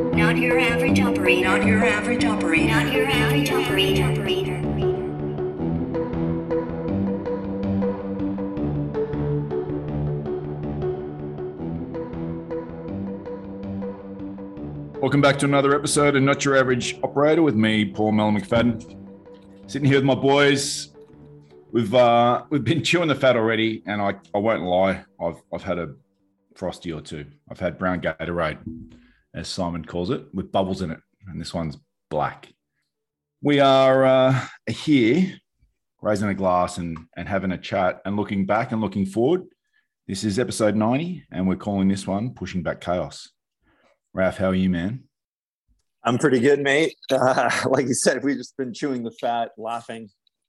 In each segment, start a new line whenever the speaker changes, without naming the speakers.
Not your average operator. Not your average operator. Not your average operator.
Welcome back to another episode of Not Your Average Operator with me, Paul Mel McFadden. Sitting here with my boys. We've uh, we've been chewing the fat already, and I, I won't lie, I've I've had a frosty or two. I've had brown Gatorade, as Simon calls it, with bubbles in it, and this one's black. We are uh, here raising a glass and and having a chat and looking back and looking forward. This is episode 90, and we're calling this one Pushing Back Chaos. Raf, how are you, man?
I'm pretty good, mate. Uh, like you said, we've just been chewing the fat, laughing,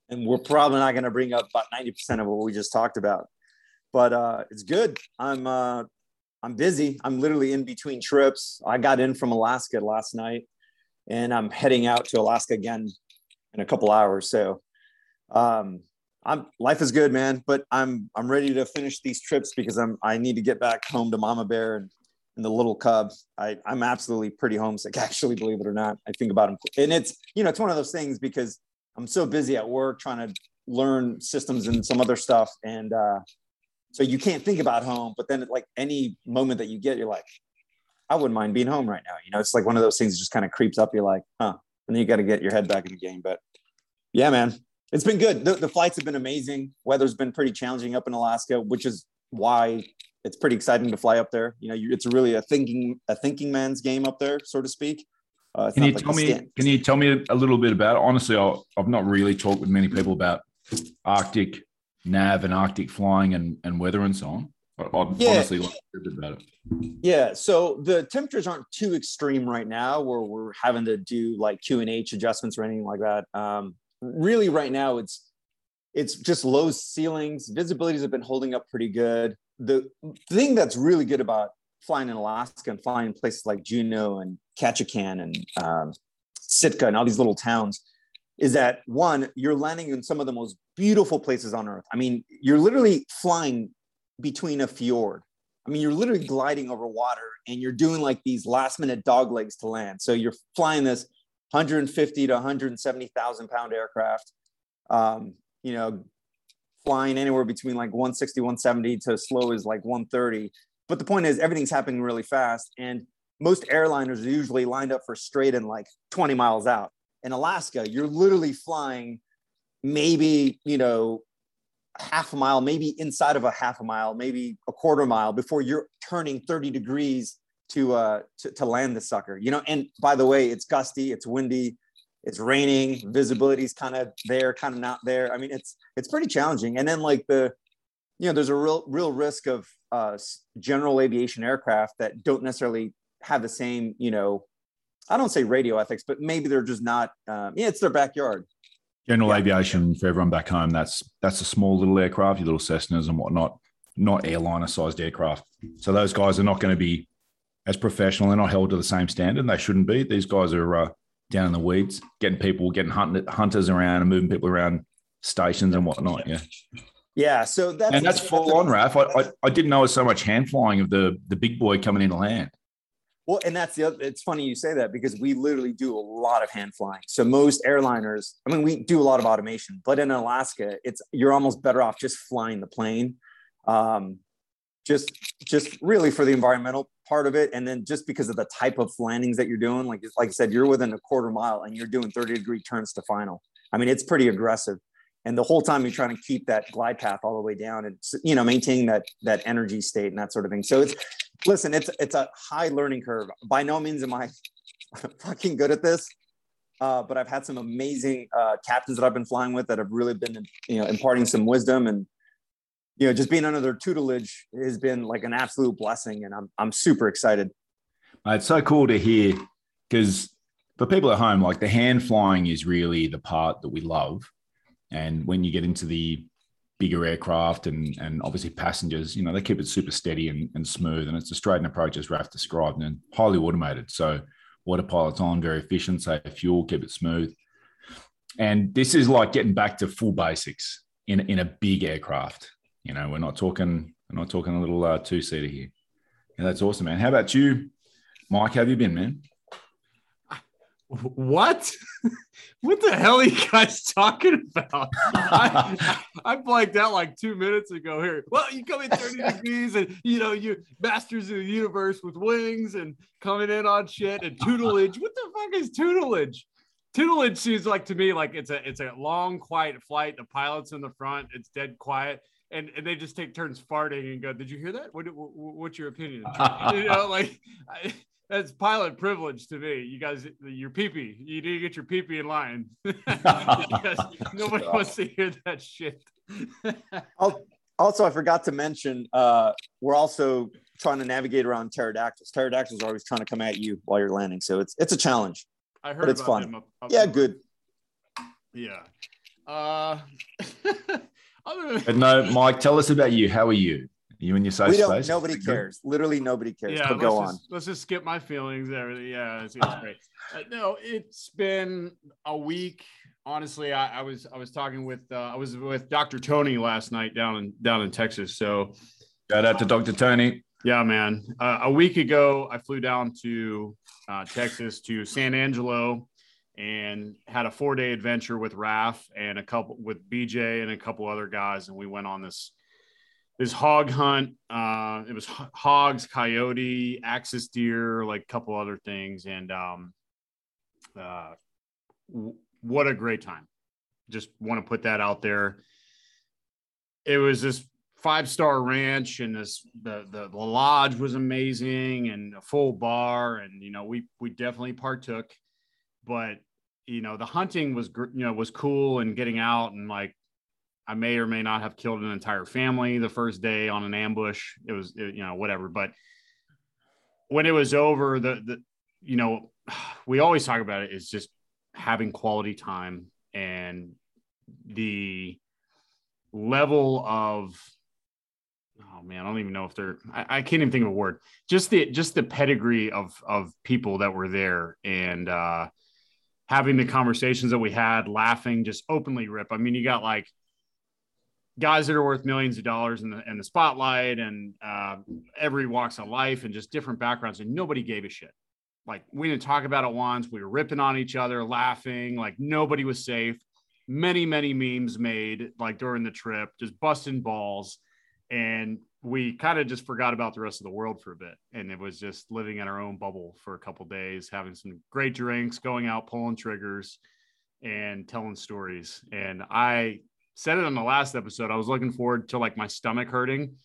and we're probably not going to bring up about 90% of what we just talked about. But uh, it's good. I'm uh, I'm busy. I'm literally in between trips. I got in from Alaska last night, and I'm heading out to Alaska again in a couple hours. So, um, I'm life is good, man. But I'm I'm ready to finish these trips because I'm I need to get back home to Mama Bear and and the little cub. I, I'm absolutely pretty homesick, actually, believe it or not. I think about him. And it's, you know, it's one of those things because I'm so busy at work trying to learn systems and some other stuff. And uh, so you can't think about home, but then like any moment that you get, you're like, I wouldn't mind being home right now. You know, it's like one of those things that just kind of creeps up. You're like, huh. And then you got to get your head back in the game. But yeah, man, it's been good. The, the flights have been amazing. Weather's been pretty challenging up in Alaska, which is why it's pretty exciting to fly up there. You know, you, it's really a thinking a thinking man's game up there, so to speak.
Uh, can you like tell me? Can you tell me a little bit about? It? Honestly, i have not really talked with many people about Arctic nav and Arctic flying and, and weather and so on. I'd yeah. honestly like about it.
Yeah, so the temperatures aren't too extreme right now, where we're having to do like QNH adjustments or anything like that. Um, really, right now it's it's just low ceilings. Visibilities have been holding up pretty good the thing that's really good about flying in Alaska and flying in places like Juneau and Ketchikan and um, Sitka and all these little towns is that one, you're landing in some of the most beautiful places on earth. I mean, you're literally flying between a fjord. I mean, you're literally gliding over water and you're doing like these last minute dog legs to land. So you're flying this 150 to 170,000 pound aircraft, um, you know, flying anywhere between like 160, 170 to slow as like 130. But the point is, everything's happening really fast. And most airliners are usually lined up for straight and like 20 miles out. In Alaska, you're literally flying maybe, you know, half a mile, maybe inside of a half a mile, maybe a quarter mile before you're turning 30 degrees to uh to, to land the sucker. You know, and by the way, it's gusty, it's windy, it's raining visibility's kind of there kind of not there i mean it's it's pretty challenging and then like the you know there's a real real risk of uh, general aviation aircraft that don't necessarily have the same you know i don't say radio ethics but maybe they're just not um, yeah it's their backyard
general yeah. aviation for everyone back home that's that's a small little aircraft your little cessnas and whatnot not airliner sized aircraft so those guys are not going to be as professional they're not held to the same standard they shouldn't be these guys are uh, down in the weeds, getting people, getting hunt, hunters around and moving people around stations and whatnot. Yeah.
Yeah. So that's
and that's full on, Raf. I, I, I didn't know it was so much hand flying of the the big boy coming into land.
Well, and that's the other, it's funny you say that because we literally do a lot of hand flying. So most airliners, I mean, we do a lot of automation, but in Alaska, it's you're almost better off just flying the plane. Um, just just really for the environmental part of it and then just because of the type of landings that you're doing like like i said you're within a quarter mile and you're doing 30 degree turns to final i mean it's pretty aggressive and the whole time you're trying to keep that glide path all the way down and you know maintaining that that energy state and that sort of thing so it's listen it's it's a high learning curve by no means am i fucking good at this uh, but i've had some amazing uh, captains that i've been flying with that have really been you know imparting some wisdom and you know, just being under their tutelage has been like an absolute blessing, and I'm I'm super excited.
It's so cool to hear because for people at home, like the hand flying is really the part that we love, and when you get into the bigger aircraft and and obviously passengers, you know, they keep it super steady and, and smooth, and it's a straight and approach as Raf described, and highly automated. So autopilot's on, very efficient, save fuel, keep it smooth. And this is like getting back to full basics in in a big aircraft. You know, we're not talking, we're not talking a little uh, two seater here. Yeah, that's awesome, man. How about you, Mike? How have you been, man?
What? what the hell are you guys talking about? I, I blanked out like two minutes ago here. Well, you come in 30 degrees and you know, you masters of the universe with wings and coming in on shit and tutelage. What the fuck is tutelage? Tutelage seems like to me like it's a it's a long, quiet flight. The pilot's in the front, it's dead quiet. And, and they just take turns farting and go, Did you hear that? What, what what's your opinion? you know, like I, that's pilot privilege to me. You guys, your peepee, you need to get your peepee in line because nobody wants to hear that shit.
also, I forgot to mention, uh, we're also trying to navigate around pterodactyls. Pterodactyls are always trying to come at you while you're landing, so it's it's a challenge.
I heard
but it's fun.
Up, up
yeah, good.
Yeah. Uh,
but no, Mike, tell us about you. How are you? You and your safe
we don't,
space.
Nobody cares. Literally nobody cares.
Yeah,
but go
let's
on.
Let's just skip my feelings. Everything. Yeah, it's, it's great. Uh, no, it's been a week. Honestly, I, I was I was talking with uh, I was with Dr. Tony last night down in down in Texas. So
shout out to Dr. Tony.
Yeah, man. Uh, a week ago, I flew down to uh, Texas to San Angelo and had a four day adventure with Raf and a couple with BJ and a couple other guys, and we went on this this hog hunt. Uh, it was hogs, coyote, axis deer, like a couple other things, and um, uh, w- what a great time! Just want to put that out there. It was this five star ranch, and this the, the the lodge was amazing, and a full bar, and you know we we definitely partook, but you know the hunting was you know was cool and getting out and like I may or may not have killed an entire family the first day on an ambush. It was, it, you know, whatever. But when it was over, the, the, you know, we always talk about it is just having quality time and the level of, oh man, I don't even know if they're, I, I can't even think of a word. Just the, just the pedigree of, of people that were there and, uh, having the conversations that we had, laughing, just openly rip. I mean, you got like, guys that are worth millions of dollars in the in the spotlight and uh, every walks of life and just different backgrounds and nobody gave a shit. Like we didn't talk about it once. We were ripping on each other laughing. Like nobody was safe. Many many memes made like during the trip just busting balls. And we kind of just forgot about the rest of the world for a bit. And it was just living in our own bubble for a couple days having some great drinks going out pulling triggers and telling stories. And i said it on the last episode. I was looking forward to like my stomach hurting,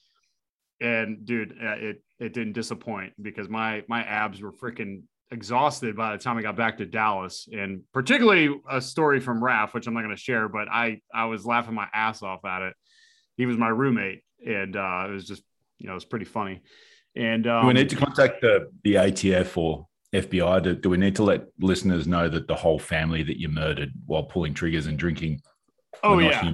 and dude, uh, it it didn't disappoint because my my abs were freaking exhausted by the time I got back to Dallas. And particularly a story from Raf, which I'm not going to share, but I I was laughing my ass off at it. He was my roommate, and uh, it was just you know it was pretty funny. And um,
we need to contact the the ATF or FBI. Do, do we need to let listeners know that the whole family that you murdered while pulling triggers and drinking?
Oh yeah.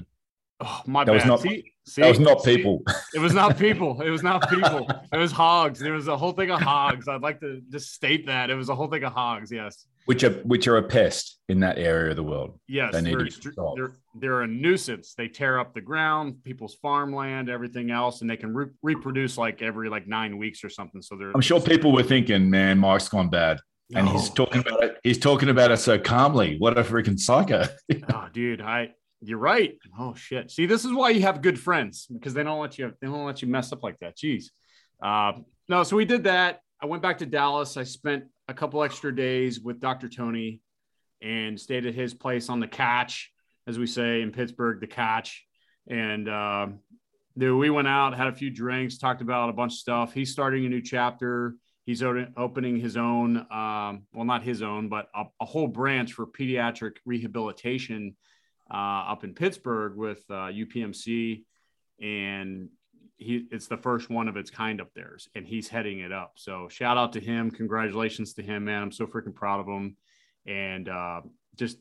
Oh, my
that
bad.
was not
see, see,
that was not
see?
people.
It was not people. It was not people. it was hogs. There was a whole thing of hogs. I'd like to just state that it was a whole thing of hogs. Yes.
Which are which are a pest in that area of the world.
Yes,
They need
they're, they're they're a nuisance. They tear up the ground, people's farmland, everything else, and they can re- reproduce like every like nine weeks or something. So they're.
I'm sure people were thinking, "Man, Mike's gone bad," and he's talking about it. He's talking about it so calmly. What a freaking psycho!
oh, dude, I you're right. Oh shit. See, this is why you have good friends because they don't let you they don't let you mess up like that. Jeez. Uh, no, so we did that. I went back to Dallas. I spent a couple extra days with Dr. Tony and stayed at his place on the catch, as we say in Pittsburgh, the catch. And uh, dude, we went out, had a few drinks, talked about a bunch of stuff. He's starting a new chapter. He's opening his own, um, well, not his own, but a, a whole branch for pediatric rehabilitation up in Pittsburgh with uh, UPMC, and he it's the first one of its kind up there, and he's heading it up. So shout out to him, congratulations to him, man! I'm so freaking proud of him, and uh, just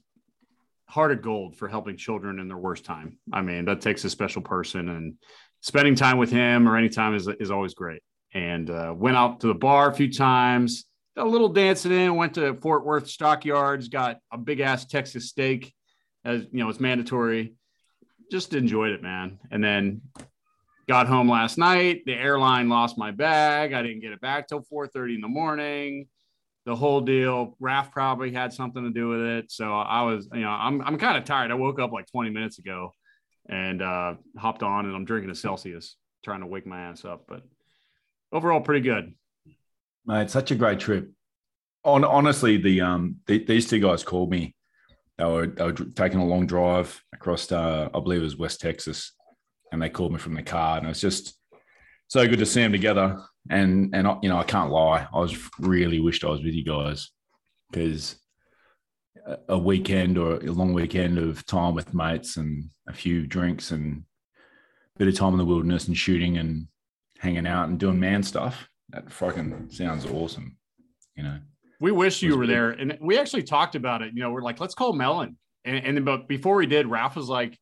heart of gold for helping children in their worst time. I mean, that takes a special person, and spending time with him or anytime is is always great. And uh, went out to the bar a few times, a little dancing in. Went to Fort Worth Stockyards, got a big ass Texas steak as you know, it's mandatory. Just enjoyed it, man. And then got home last night. The airline lost my bag. I didn't get it back till 4:30 in the morning. the whole deal. Raf probably had something to do with it. So I was, you know, I'm I'm kind of tired. I woke up like 20 minutes ago and uh, hopped on, and I'm drinking a Celsius, trying to wake my ass up. But overall, pretty good.
Mate, such a great trip. On honestly, the um the, these two guys called me. They were they were taking a long drive across, uh, I believe it was West Texas, and they called me from the car, and it was just so good to see them together. And and you know, I can't lie, I was really wished I was with you guys because a weekend or a long weekend of time with mates and a few drinks and a bit of time in the wilderness and shooting and hanging out and doing man stuff. That fucking sounds awesome. You know,
we wish you were there. And we actually talked about it. You know, we're like, let's call Melon. And, and then, but before we did, Raf was like,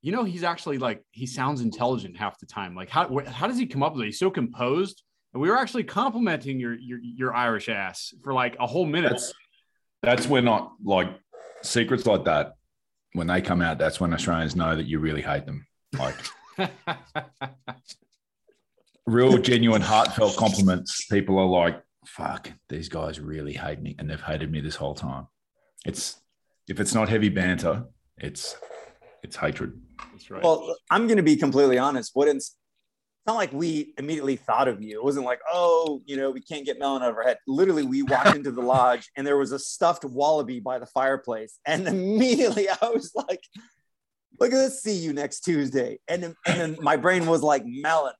you know, he's actually like, he sounds intelligent half the time. Like, how, how does he come up with it? He's so composed. And we were actually complimenting your, your, your Irish ass for like a whole minute.
That's, that's when not like secrets like that when they come out that's when australians know that you really hate them like real genuine heartfelt compliments people are like fuck these guys really hate me and they've hated me this whole time it's if it's not heavy banter it's it's hatred
That's right.
Well, I'm going to be completely honest. What ins- it's not like we immediately thought of you. It wasn't like, oh, you know, we can't get melon out of our head. Literally, we walked into the lodge and there was a stuffed wallaby by the fireplace. And immediately I was like, look at this, see you next Tuesday. And then, and then my brain was like, melon.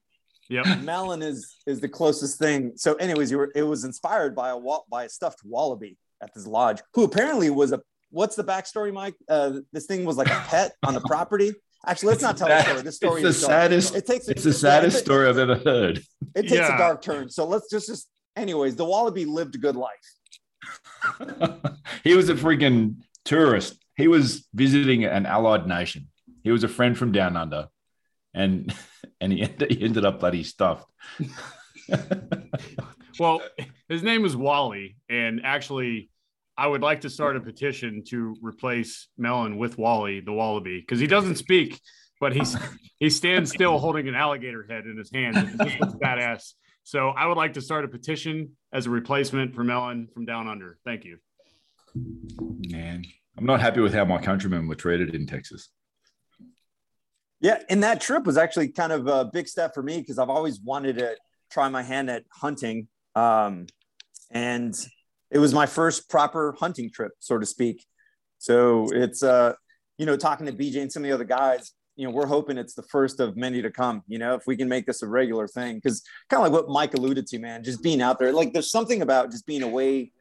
Yep.
Melon is is the closest thing. So, anyways, you were it was inspired by a wa- by a stuffed wallaby at this lodge, who apparently was a what's the backstory, Mike? Uh, this thing was like a pet on the property. Actually, let's not tell the story. This story
it's
is
the
dark.
saddest
It takes
it's the saddest
yeah, it-
story i've ever heard
It takes
Yeah.
a dark turn. So let's just just anyways, the wallaby lived a good life.
he was a freaking tourist. He was visiting an allied nation. He was a friend from down under, and and he ended, he ended up bloody stuffed.
Well, his name was Wally, and actually, I would like to start a petition to replace Melon with Wally, the wallaby, because he doesn't speak, but he's he stands still holding an alligator head in his hand. It looks badass. So I would like to start a petition as a replacement for Melon from Down Under. Thank you.
Man, I'm not happy with how my countrymen were treated in Texas.
Yeah, and that trip was actually kind of a big step for me because I've always wanted to try my hand at hunting. Um, and it was my first proper hunting trip, so to speak. So it's uh, you know, talking to BJ and some of the other guys, you know, we're hoping it's the first of many to come. You know, if we can make this a regular thing, because kind of like what Mike alluded to, man, just being out there. Like, there's something about just being away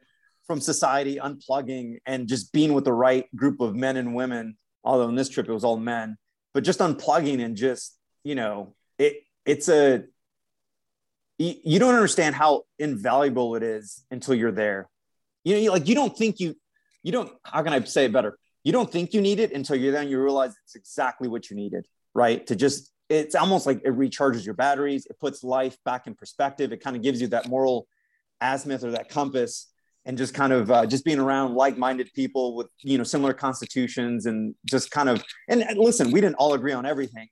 from society, unplugging, and just being with the right group of men and women. Although in this trip it was all men, but just unplugging and just you know, it it's a you, don't understand how invaluable it is until you're there. You know, like you don't think you you don't. How can I say it better? you don't think you need it until you're there and you realize it's exactly what you needed, right? To just, it's almost like it recharges your batteries. It puts life back in perspective. It kind of gives you that moral azimuth or that compass and just kind of uh, just being around like-minded people with, you know, similar constitutions and just kind of, and, and listen, we didn't all agree on everything,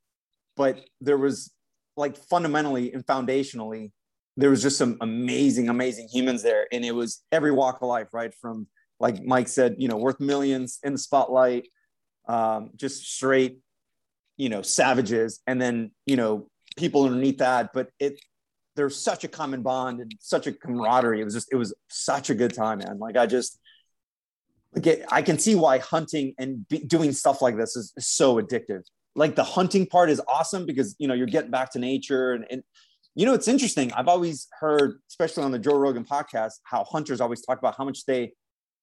but there was like fundamentally and foundationally, there was just some amazing, amazing humans there. And it was every walk of life, right? From like Mike said, you know, worth millions in the spotlight, um, just straight, you know, savages, and then you know people underneath that. But it there's such a common bond and such a camaraderie. It was just it was such a good time, man. Like I just like I can see why hunting and be, doing stuff like this is, is so addictive. Like the hunting part is awesome because you know you're getting back to nature and, and you know it's interesting. I've always heard, especially on the Joe Rogan podcast, how hunters always talk about how much they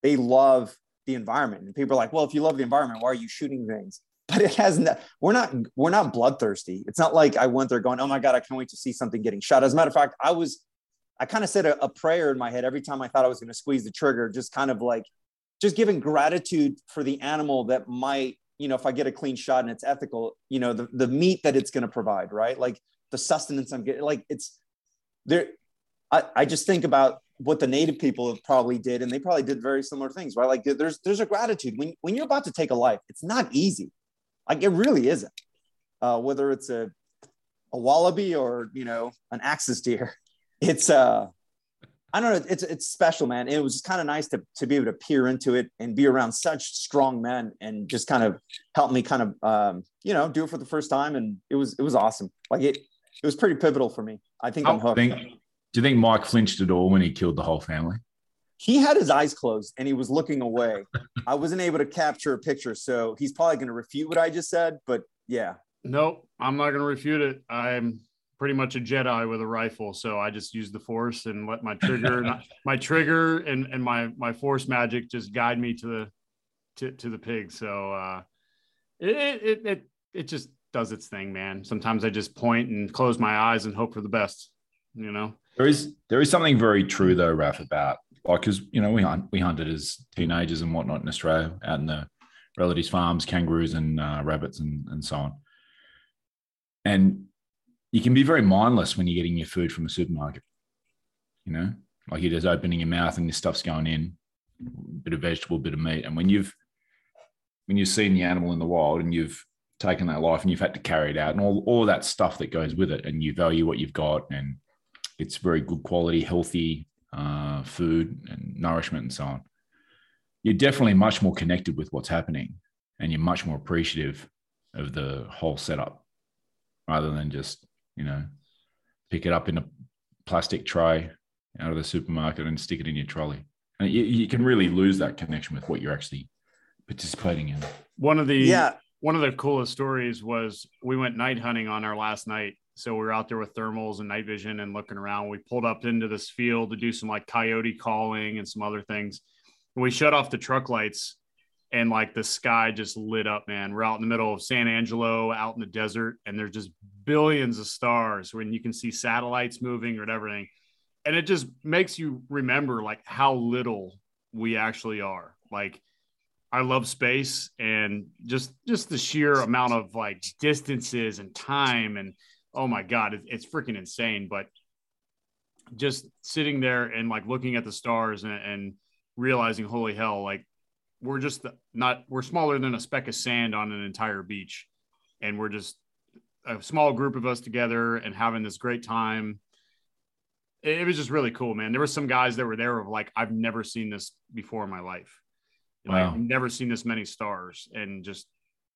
they love the environment. And people are like, well, if you love the environment, why are you shooting things? But it has not, we're not, we're not bloodthirsty. It's not like I went there going, oh my God, I can't wait to see something getting shot. As a matter of fact, I was, I kind of said a, a prayer in my head every time I thought I was going to squeeze the trigger, just kind of like, just giving gratitude for the animal that might, you know, if I get a clean shot and it's ethical, you know, the, the meat that it's going to provide, right? Like the sustenance I'm getting, like it's there. I, I just think about what the native people probably did and they probably did very similar things right like there's there's a gratitude when, when you're about to take a life it's not easy like it really isn't uh, whether it's a a wallaby or you know an axis deer it's uh I don't know. It's it's special, man. It was kind of nice to to be able to peer into it and be around such strong men and just kind of help me kind of um, you know do it for the first time. And it was it was awesome. Like it it was pretty pivotal for me. I think I'm hooked.
think, do you think Mike flinched at all when he killed the whole family?
He had his eyes closed and he was looking away. I wasn't able to capture a picture, so he's probably going to refute what I just said. But yeah,
Nope, I'm not going to refute it. I'm pretty much a Jedi with a rifle, so I just use the Force and let my trigger, my trigger, and and my my Force magic just guide me to the to, to the pig. So uh, it, it it it just does its thing, man. Sometimes I just point and close my eyes and hope for the best. You know.
There is there is something very true though, Raf, about like because you know we hunt we hunted as teenagers and whatnot in Australia out in the relatives' farms, kangaroos and uh, rabbits and and so on. And you can be very mindless when you're getting your food from a supermarket. You know, like you're just opening your mouth and this stuff's going in, a bit of vegetable, bit of meat, and when you've when you've seen the animal in the wild and you've taken that life and you've had to carry it out and all, all that stuff that goes with it and you value what you've got and it's very good quality healthy uh, Uh, food and nourishment and so on you're definitely much more connected with what's happening and you're much more appreciative of the whole setup rather than just you know pick it up in a plastic tray out of the supermarket and stick it in your trolley and you, you can really lose that connection with what you're actually participating in
One of the
yeah,
one of the coolest stories was we went night hunting on our last night. So we were out there with thermals and night vision and looking around. We pulled up into this field to do some like coyote calling and some other things. And we shut off the truck lights and like the sky just lit up, man. We're out in the middle of San Angelo, out in the desert, and there's just billions of stars when you can see satellites moving or everything. And it just makes you remember like how little we actually are. Like I love space and just just the sheer amount of like distances and time and oh my god, it, it's freaking insane. But just sitting there and like looking at the stars and, and realizing, holy hell, like we're just not we're smaller than a speck of sand on an entire beach, and we're just a small group of us together and having this great time. It, it was just really cool, man. There were some guys that were there of like I've never seen this before in my life.
Wow.
I've never seen this many stars, and just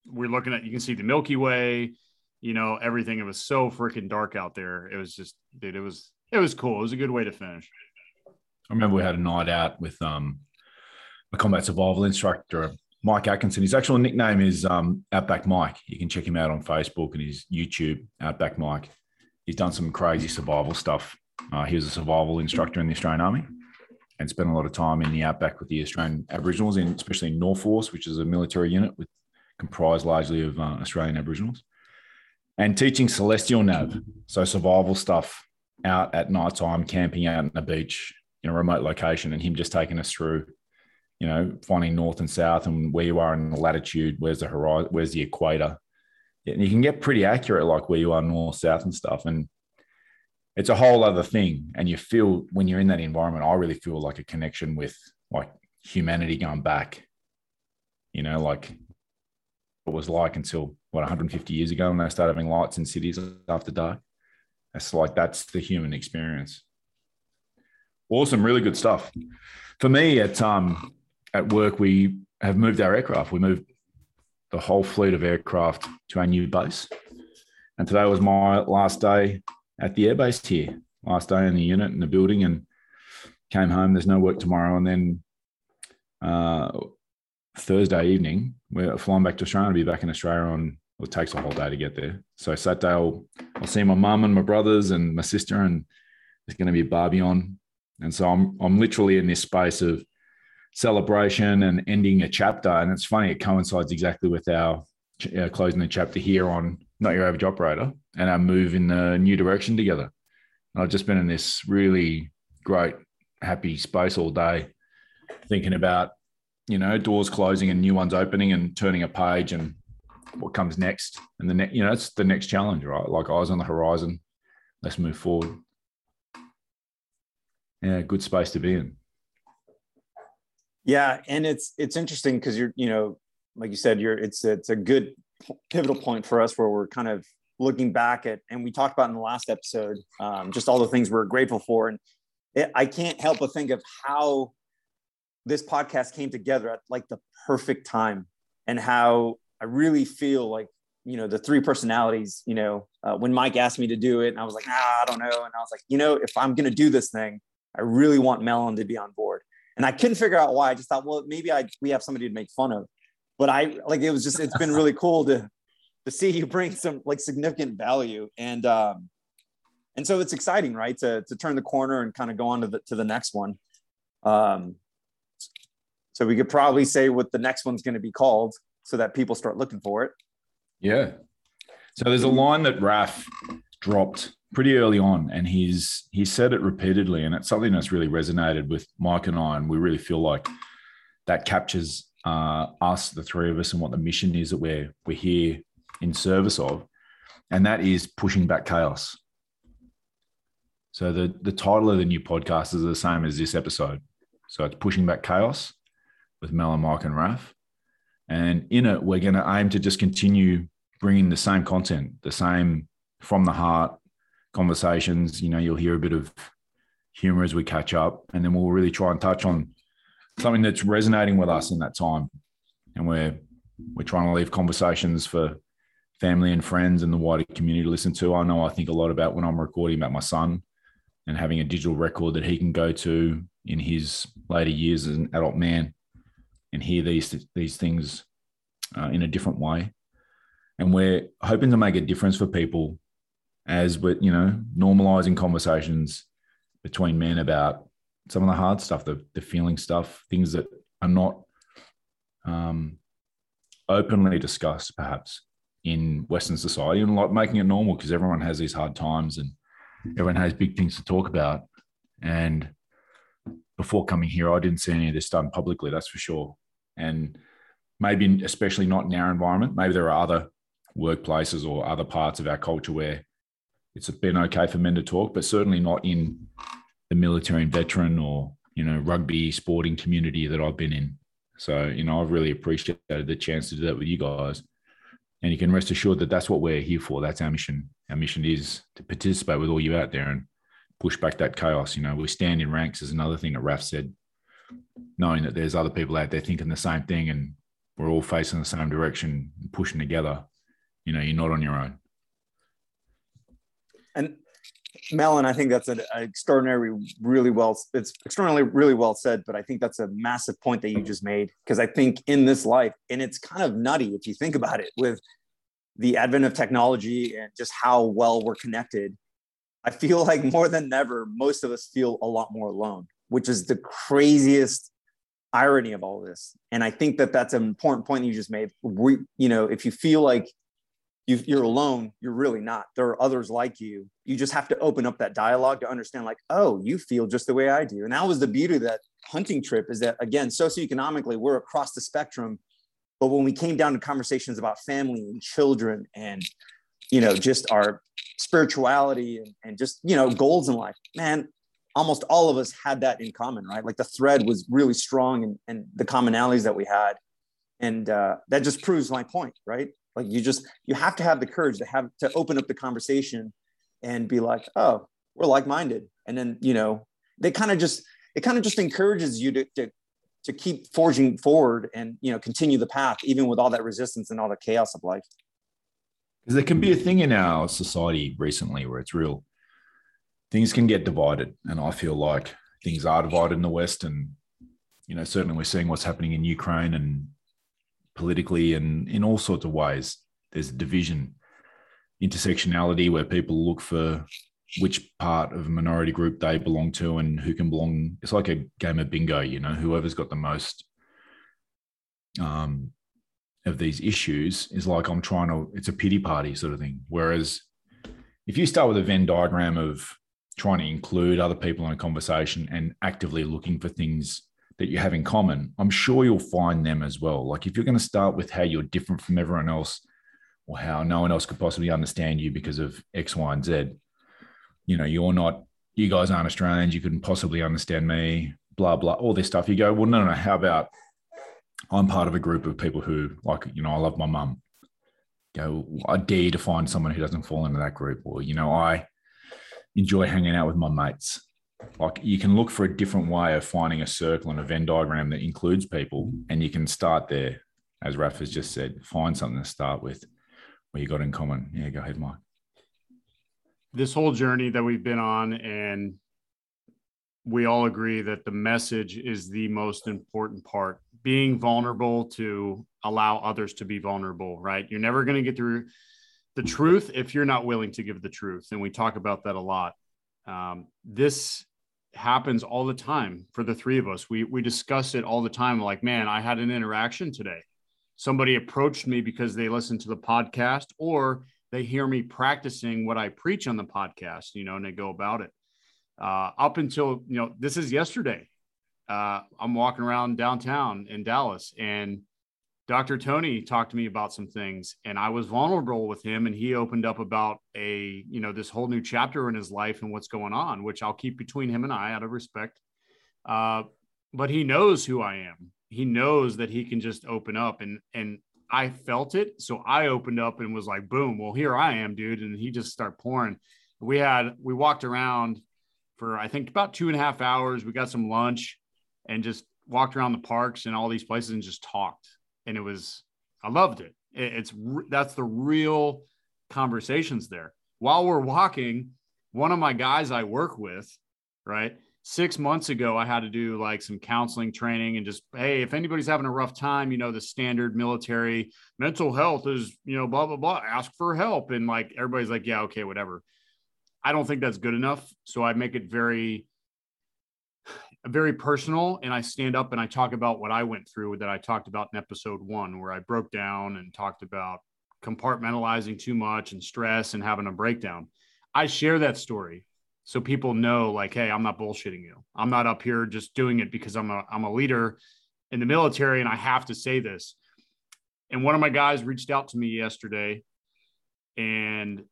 we're looking at you can see the Milky Way, you know, everything. It was so freaking dark out there. It was just, dude, it was it was cool. It was a good way to finish.
I remember we had a night out with um, a combat survival instructor, Mike Atkinson. His actual nickname is um, Outback Mike. You can check him out on Facebook and his YouTube, Outback Mike. He's done some crazy survival stuff. Uh, he was a survival instructor in the Australian Army and spent a lot of time in the outback with the Australian Aboriginals, in, especially in NORFORCE, which is a military unit with comprised largely of uh, Australian Aboriginals, and teaching celestial nav, so survival stuff out at night time, camping out on the beach in a remote location, and him just taking us through, you know, finding north and south and where you are in the latitude, where's the horizon, where's the equator. And you can get pretty accurate, like where you are north, south, and stuff. And it's a whole other thing. And you feel when you're in that environment, I really feel like a connection with like humanity going back, you know, like was like until what 150 years ago when they started having lights in cities after dark. That's like that's the human experience. Awesome, really good stuff. For me, at um at work, we have moved our aircraft. We moved the whole fleet of aircraft to our new base. And today was my last day at the airbase here. Last day in the unit in the building and came home. There's no work tomorrow. And then uh, Thursday evening, we're flying back to Australia. I'll be back in Australia on, well, it takes a whole day to get there. So Saturday, I'll, I'll see my mum and my brothers and my sister, and there's going to be a barbie on. And so I'm, I'm literally in this space of celebration and ending a chapter. And it's funny, it coincides exactly with our closing the chapter here on Not Your Average Operator and our move in the new direction together. And I've just been in this really great, happy space all day, thinking about, you know, doors closing and new ones opening and turning a page and what comes next. And the next, you know, it's the next challenge, right? Like eyes on the horizon. Let's move forward. Yeah, good space to be in.
Yeah, and it's it's interesting because you're you know like you said you're it's it's a good pivotal point for us where we're kind of looking back at and we talked about in the last episode um, just all the things we're grateful for and it, I can't help but think of how this podcast came together at like the perfect time and how I really feel like you know the three personalities you know uh, when mike asked me to do it and i was like nah, i don't know. And i was like you know if i'm going to do this thing i really want melon to be on board. And i couldn't figure out why. I just thought well maybe i we have somebody to make fun of. But i like it was just it's been really cool to to see you bring some like significant value. And um and so it's exciting right to to turn the corner and kind of go on to the to the next one. Um so we could probably say what the next one's going to be called so that people start looking for it
Yeah. So there's a line that Raf dropped pretty early on, and he's he said it repeatedly, and it's something that's really resonated with Mike and I, and we really feel like that captures uh, us, the three of us, and what the mission is that we're we're here in service of, and that is pushing back chaos. So the the title of the new podcast is the same as this episode. So it's pushing back chaos with Mel and Mike and Raf. And in it, we're going to aim to just continue bringing the same content, the same from the heart conversations. You know, you'll hear a bit of humor as we catch up, and then we'll really try and touch on something that's resonating with us in that time. And we're we're trying to leave conversations for family and friends and the wider community to listen to. I know I think a lot about when I'm recording about my son and having a digital record that he can go to in his later years as an adult man and hear these these things uh, in a different way. And we're hoping to make a difference for people as we're you know normalizing conversations between men about some of the hard stuff, the the feeling stuff, things that are not um, openly discussed perhaps in Western society, and like making it normal because everyone has these hard times and everyone has big things to talk about. And before coming here, I didn't see any of this done publicly. That's for sure and maybe especially not in our environment. Maybe there are other workplaces or other parts of our culture where it's been okay for men to talk, but certainly not in the military and veteran or you know rugby sporting community that I've been in. So you know I've really appreciated the chance to do that with you guys, and you can rest assured that that's what we're here for. That's our mission. Our mission is to participate with all you out there and push back that chaos. You know, we stand in ranks is another thing that Raf said knowing that there's other people out there thinking the same thing and we're all facing the same direction, pushing together. You know, you're not on your own.
And Melon, I think that's an extraordinary, really well. It's extraordinarily, really well said. But I think that's a massive point that you just made because I think in this life, and it's kind of nutty if you think about it, with the advent of technology and just how well we're connected. I feel like more than ever, most of us feel a lot more alone which is the craziest irony of all this. And I think that that's an important point you just made. We, you know, if you feel like you, you're alone, you're really not. There are others like you. You just have to open up that dialogue to understand, like, oh, you feel just the way I do. And that was the beauty of that hunting trip is that, again, socioeconomically, we're across the spectrum. But when we came down to conversations about family and children and, you know, just our spirituality and, and just, you know, goals in life, man, almost all of us had that in common, right? Like the thread was really strong and, and the commonalities that we had. And uh, that just proves my point, right? Like you just, you have to have the courage to have to open up the conversation and be like, oh, we're like-minded. And then, you know, they kind of just, it kind of just encourages you to, to, to keep forging forward and, you know, continue the path, even with all that resistance and all the chaos of life.
Because there can be a thing in our society recently where it's real things can get divided. And I feel like things are divided in the West. And, you know, certainly we're seeing what's happening in Ukraine and politically and in all sorts of ways. There's a division, intersectionality where people look for which part of a minority group they belong to and who can belong. It's like a game of bingo, you know, whoever's got the most um, of these issues is like I'm trying to, it's a pity party sort of thing. Whereas if you start with a Venn diagram of trying to include other people in a conversation and actively looking for things that you have in common, I'm sure you'll find them as well. Like if you're going to start with how you're different from everyone else or how no one else could possibly understand you because of X, Y, and Z, you know, you're not, you guys aren't Australians, you couldn't possibly understand me, blah, blah, all this stuff. You go, well, no, no, how about I'm part of a group of people who, like, you know, I love my mum. Go, I dare you to find someone who doesn't fall into that group. Or, you know, I, enjoy hanging out with my mates. like you can look for a different way of finding a circle and a Venn diagram that includes people, and you can start there, as Raf has just said. Find something to start with, where you got in common. Yeah, go ahead, Mike.
This whole journey that we've been on, and we all agree that the message is the most important part. Being vulnerable to allow others to be vulnerable, right? You're never going to get through the truth if you're not willing to give the truth. And we talk about that a lot. Um, this happens all the time for the three of us. We we discuss it all the time. Like, man, I had an interaction today. Somebody approached me because they listened to the podcast or they hear me practicing what I preach on the podcast, you know, and they go about it. Uh, up until you know, this is yesterday. Uh, I'm walking around downtown in Dallas, and Dr. Tony talked to me about some things and I was vulnerable with him and he opened up about a, you know, this whole new chapter in his life and what's going on, which I'll keep between him and I out of respect. Uh, but he knows who I am. He knows that he can just open up and, and I felt it. So I opened up and was like, boom, well, here I am, dude. And he just started pouring. We had, we walked around for, I think about two and a half hours. We got some lunch and just walked around the parks and all these places and just talked and it was I loved it. It's that's the real conversations there. While we're walking, one of my guys I work with, right? Six months ago, I had to do like some counseling training and just, hey, if anybody's having a rough time, you know, the standard military mental health is, you know, blah, blah, blah, ask for help. And like everybody's like, yeah, okay, whatever. I don't think that's good enough. So I make it very very personal and I stand up and I talk about what I went through that I talked about in episode one, where I broke down and talked about compartmentalizing too much and stress and having a breakdown. I share that story so people know like, hey, I'm not bullshitting you. I'm not up here just doing it because I'm a I'm a leader in the military and I have to say this. And one of my guys reached out to me yesterday and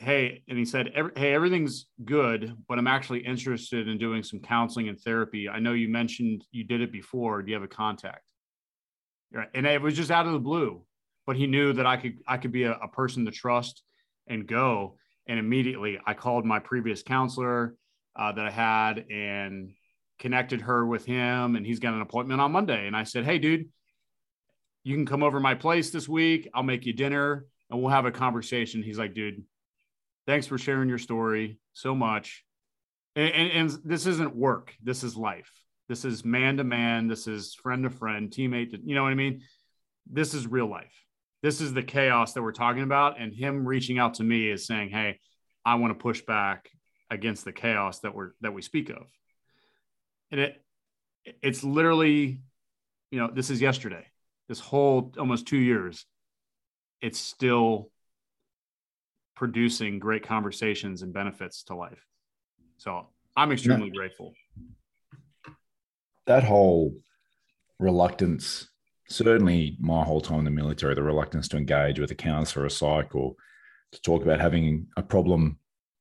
hey and he said hey everything's good but i'm actually interested in doing some counseling and therapy. I know you mentioned you did it before. Do you have a contact? Right and it was just out of the blue but he knew that i could i could be a, a person to trust and go. And immediately i called my previous counselor uh, that i had and connected her with him and he's got an appointment on monday. And i said hey dude you can come over my place this week. I'll make you dinner and we'll have a conversation. He's like dude Thanks for sharing your story so much. And, and, and this isn't work. This is life. This is man to man. This is friend to friend, teammate. To, you know what I mean? This is real life. This is the chaos that we're talking about. And him reaching out to me is saying, "Hey, I want to push back against the chaos that we're that we speak of." And it it's literally, you know, this is yesterday. This whole almost two years, it's still producing great conversations and benefits to life. So I'm extremely grateful.
That whole reluctance, certainly my whole time in the military, the reluctance to engage with a counselor or a psych or to talk about having a problem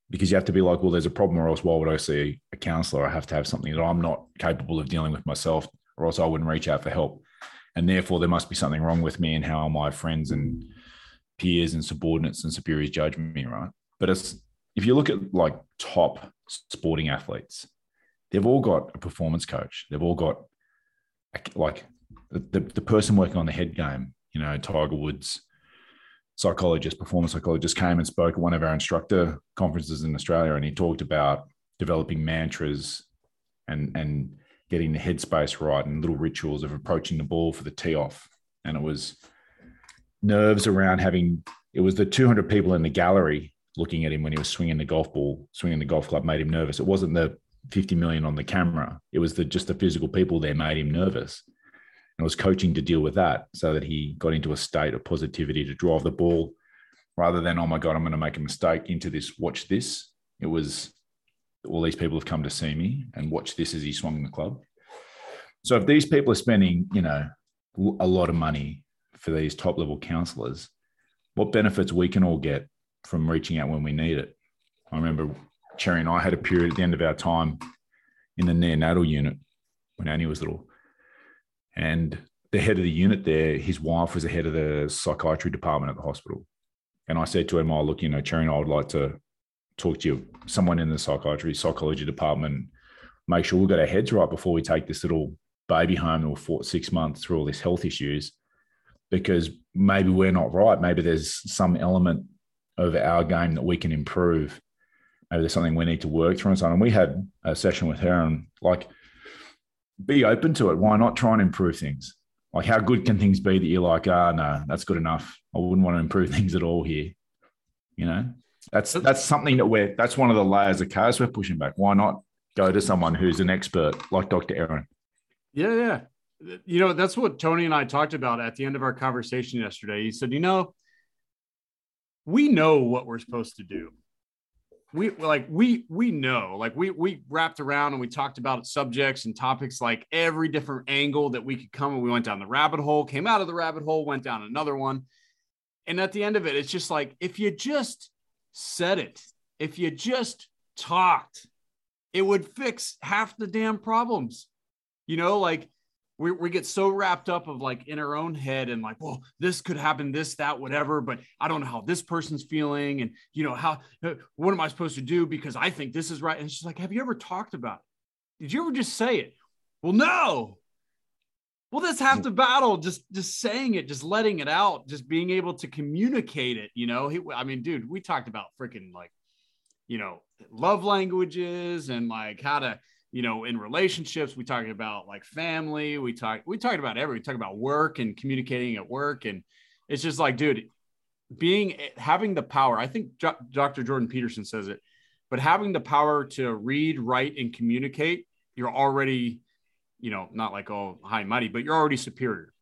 because you have to be like, well, there's a problem, or else why would I see a counselor? I have to have something that I'm not capable of dealing with myself, or else I wouldn't reach out for help. And therefore, there must be something wrong with me and how are my friends and peers and subordinates and superiors judge me, right? But it's if you look at like top sporting athletes, they've all got a performance coach. They've all got like the, the, person working on the head game, you know, Tiger Woods, psychologist, performance psychologist came and spoke at one of our instructor conferences in Australia, and he talked about developing mantras and and getting the headspace right and little rituals of approaching the ball for the tee off. And it was nerves around having it was the 200 people in the gallery looking at him when he was swinging the golf ball, swinging the golf club made him nervous. It wasn't the 50 million on the camera. It was the just the physical people there made him nervous. And was coaching to deal with that so that he got into a state of positivity to drive the ball rather than, oh my God, I'm going to make a mistake into this, watch this. It was all these people have come to see me and watch this as he swung the club. So if these people are spending, you know, a lot of money for these top level counselors, what benefits we can all get from reaching out when we need it. I remember Cherry and I had a period at the end of our time in the neonatal unit when Annie was little. And the head of the unit there, his wife was the head of the psychiatry department at the hospital. And I said to him, Oh, look, you know, Cherry and I would like to talk to you, someone in the psychiatry, psychology department, make sure we've got our heads right before we take this little baby home that we fought six months through all these health issues, because maybe we're not right. Maybe there's some element of our game that we can improve. Maybe there's something we need to work through and so on. And we had a session with her and like, be open to it. Why not try and improve things? Like, how good can things be that you're like, ah, no, that's good enough. I wouldn't want to improve things at all here. You know, that's that's something that we're that's one of the layers of cars we're pushing back. Why not go to someone who's an expert like Dr. Aaron?
Yeah, yeah. You know, that's what Tony and I talked about at the end of our conversation yesterday. He said, you know, we know what we're supposed to do. We like we we know like we we wrapped around and we talked about subjects and topics like every different angle that we could come and we went down the rabbit hole came out of the rabbit hole went down another one. And at the end of it it's just like if you just said it if you just talked it would fix half the damn problems. You know like we, we get so wrapped up of like in our own head and like well this could happen this that whatever but i don't know how this person's feeling and you know how uh, what am i supposed to do because i think this is right. And she's like have you ever talked about it? Did you ever just say it? Well no. Well that's half the battle just just saying it just letting it out just being able to communicate it you know? He, i mean dude we talked about freaking like you know love languages and like how to you know, in relationships, we talk about like family, we talk, we talk about everything. We talk about work and communicating at work. And it's just like, dude, being, having the power, I think Dr. Jordan Peterson says it, but having the power to read, write, and communicate, you're already, you know, not like all high and mighty, but you're already superior.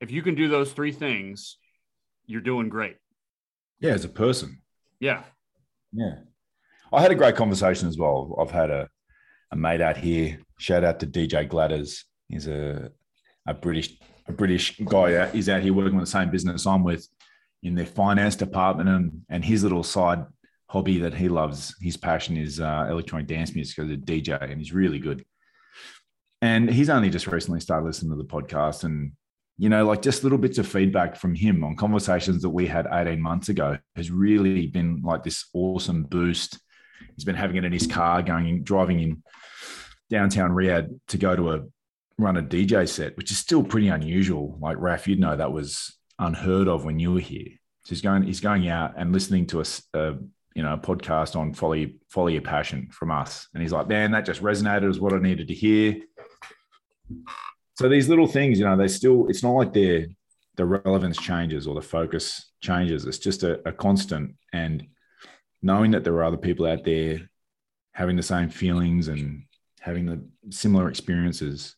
If you can do those three things, you're doing great.
Yeah, as a person.
Yeah.
Yeah. I had a great conversation as well. I've had a a mate out here. Shout out to DJ Gladders. He's a a British a British guy. He's out here working with the same business I'm with in their finance department, and and his little side hobby that he loves, his passion is uh, electronic dance music as a DJ, and he's really good. And he's only just recently started listening to the podcast, and you know, like just little bits of feedback from him on conversations that we had 18 months ago has really been like this awesome boost. He's been having it in his car, going driving in downtown Riyadh to go to a run a DJ set, which is still pretty unusual. Like Raf, you'd know that was unheard of when you were here. So he's going, he's going out and listening to a, you know, a podcast on follow, follow your passion from us. And he's like, man, that just resonated as what I needed to hear. So these little things, you know, they still, it's not like they're, the relevance changes or the focus changes. It's just a, a constant. And knowing that there are other people out there having the same feelings and having the similar experiences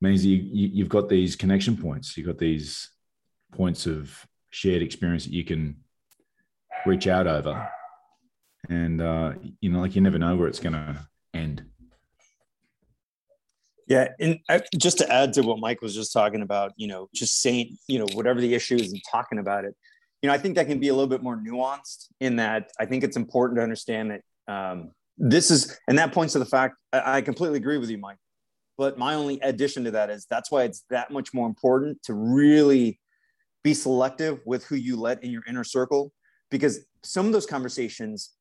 means you, you have got these connection points. You've got these points of shared experience that you can reach out over. And uh, you know like you never know where it's going to end.
Yeah and I, just to add to what mike was just talking about you know just saying you know whatever the issue is and talking about it you know i think that can be a little bit more nuanced in that i think it's important to understand that um, this is, and that points to the fact I, I completely agree with you, Mike. But my only addition to that is that's why it's that much more important to really be selective with who you let in your inner circle because some of those conversations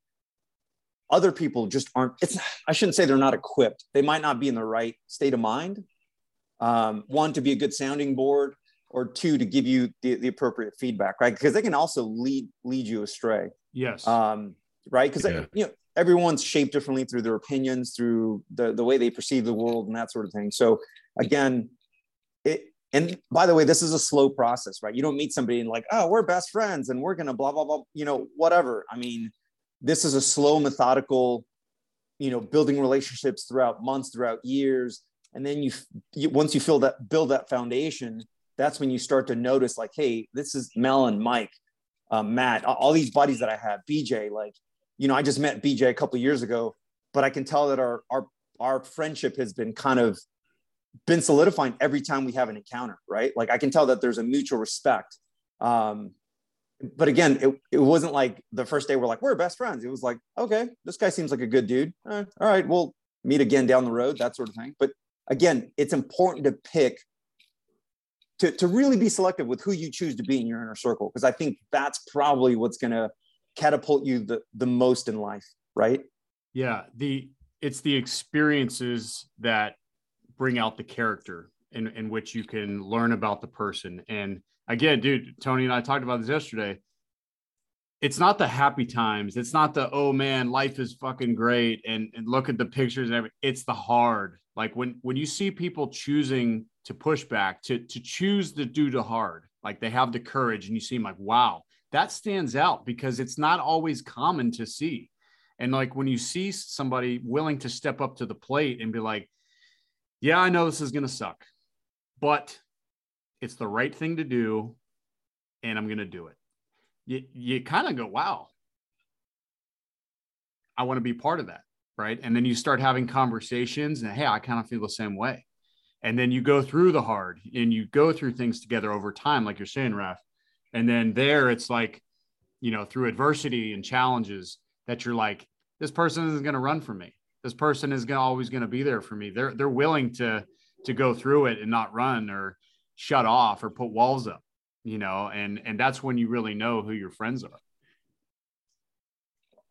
other people just aren't it's i shouldn't say they're not equipped. They might not be in the right state of mind. Um, one to be a good sounding board or two to give you the, the appropriate feedback right? Because they can also lead lead you astray.
Yes.
Um, right? Because yeah. you know everyone's shaped differently through their opinions, through the, the way they perceive the world and that sort of thing. So again, it, and by the way, this is a slow process, right? You don't meet somebody and like, oh, we're best friends and we're going to blah, blah, blah, you know, whatever. I mean, this is a slow, methodical, you know, building relationships throughout months, throughout years. And then you, you once you feel that, build that foundation, that's when you start to notice like, hey, this is Mel and Mike, um, Matt, all these buddies that I have, BJ, like you know, I just met BJ a couple years ago, but I can tell that our our our friendship has been kind of been solidifying every time we have an encounter, right? Like I can tell that there's a mutual respect. Um, but again, it, it wasn't like the first day we're like, we're best friends. It was like, okay, this guy seems like a good dude. Eh, all right, we'll meet again down the road, that sort of thing. But again, it's important to pick to, to really be selective with who you choose to be in your inner circle because I think that's probably what's going to catapult you the, the most in life, right?
Yeah, the it's the experiences that bring out the character in, in which you can learn about the person. And again, dude, Tony and I talked about this yesterday. It's not the happy times. It's not the oh man, life is fucking great and, and look at the pictures and everything. It's the hard. Like when when you see people choosing to push back, to to choose to do the hard, like they have the courage, and you see them like, wow, that stands out because it's not always common to see. And like when you see somebody willing to step up to the plate and be like, yeah, I know this is going to suck, but it's the right thing to do. And I'm going to do it. You, you kind of go, wow, I want to be part of that. Right. And then you start having conversations and, hey, I kind of feel the same way. And then you go through the hard and you go through things together over time, like you're saying, Raf. And then there it's like, you know, through adversity and challenges, that you're like, this person isn't going to run from me. This person is going always going to be there for me. They're they're willing to to go through it and not run or shut off or put walls up, you know, and and that's when you really know who your friends are.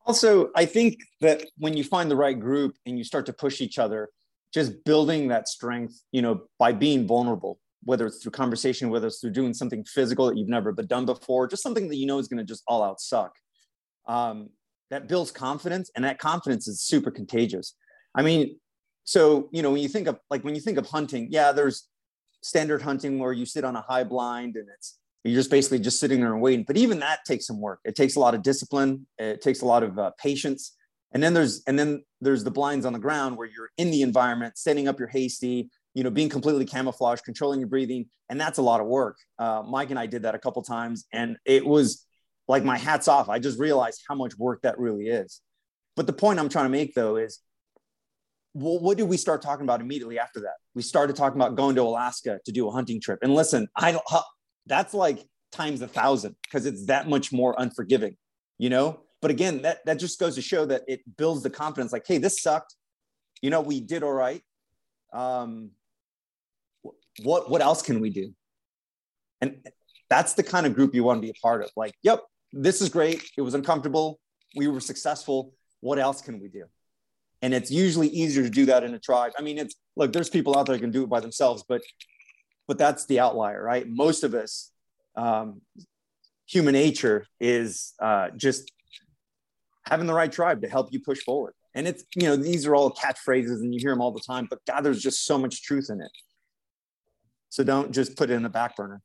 Also, I think that when you find the right group and you start to push each other, just building that strength, you know, by being vulnerable, whether it's through conversation, whether it's through doing something physical that you've never done before, just something that you know is going to just all out suck. Um, that builds confidence and that confidence is super contagious i mean so you know when you think of like when you think of hunting yeah there's standard hunting where you sit on a high blind and it's you're just basically just sitting there and waiting but even that takes some work it takes a lot of discipline it takes a lot of uh, patience and then there's and then there's the blinds on the ground where you're in the environment setting up your hasty you know being completely camouflaged controlling your breathing and that's a lot of work uh, mike and i did that a couple times and it was like my hats off. I just realized how much work that really is. But the point I'm trying to make though is well, what did we start talking about immediately after that? We started talking about going to Alaska to do a hunting trip. And listen, I that's like times a thousand because it's that much more unforgiving, you know? But again, that, that just goes to show that it builds the confidence like, hey, this sucked. You know, we did all right. Um, what, what else can we do? And that's the kind of group you want to be a part of. Like, yep, this is great. It was uncomfortable. We were successful. What else can we do? And it's usually easier to do that in a tribe. I mean, it's look, there's people out there that can do it by themselves, but but that's the outlier, right? Most of us, um, human nature is uh, just having the right tribe to help you push forward. And it's you know these are all catchphrases and you hear them all the time, but God, there's just so much truth in it. So don't just put it in the back burner.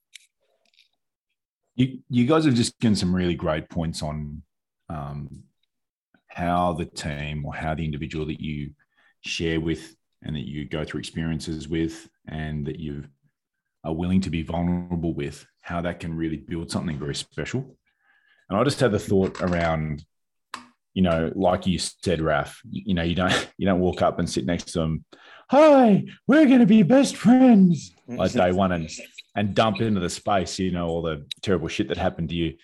You, you guys have just given some really great points on um, how the team or how the individual that you share with and that you go through experiences with and that you are willing to be vulnerable with, how that can really build something very special. And I just had the thought around, you know, like you said, Raf, you know, you don't you don't walk up and sit next to them, hi, we're gonna be best friends like day one and and dump into the space, you know, all the terrible shit that happened to you.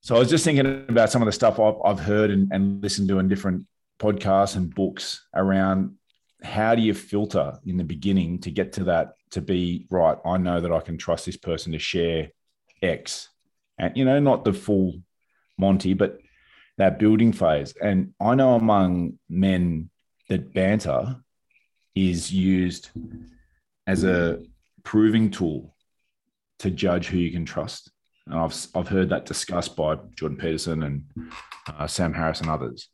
So I was just thinking about some of the stuff I've, I've heard and, and listened to in different podcasts and books around how do you filter in the beginning to get to that to be right i know that i can trust this person to share x and you know not the full monty but that building phase and i know among men that banter is used as a proving tool to judge who you can trust. And I've, I've heard that discussed by Jordan Peterson and uh, Sam Harris and others,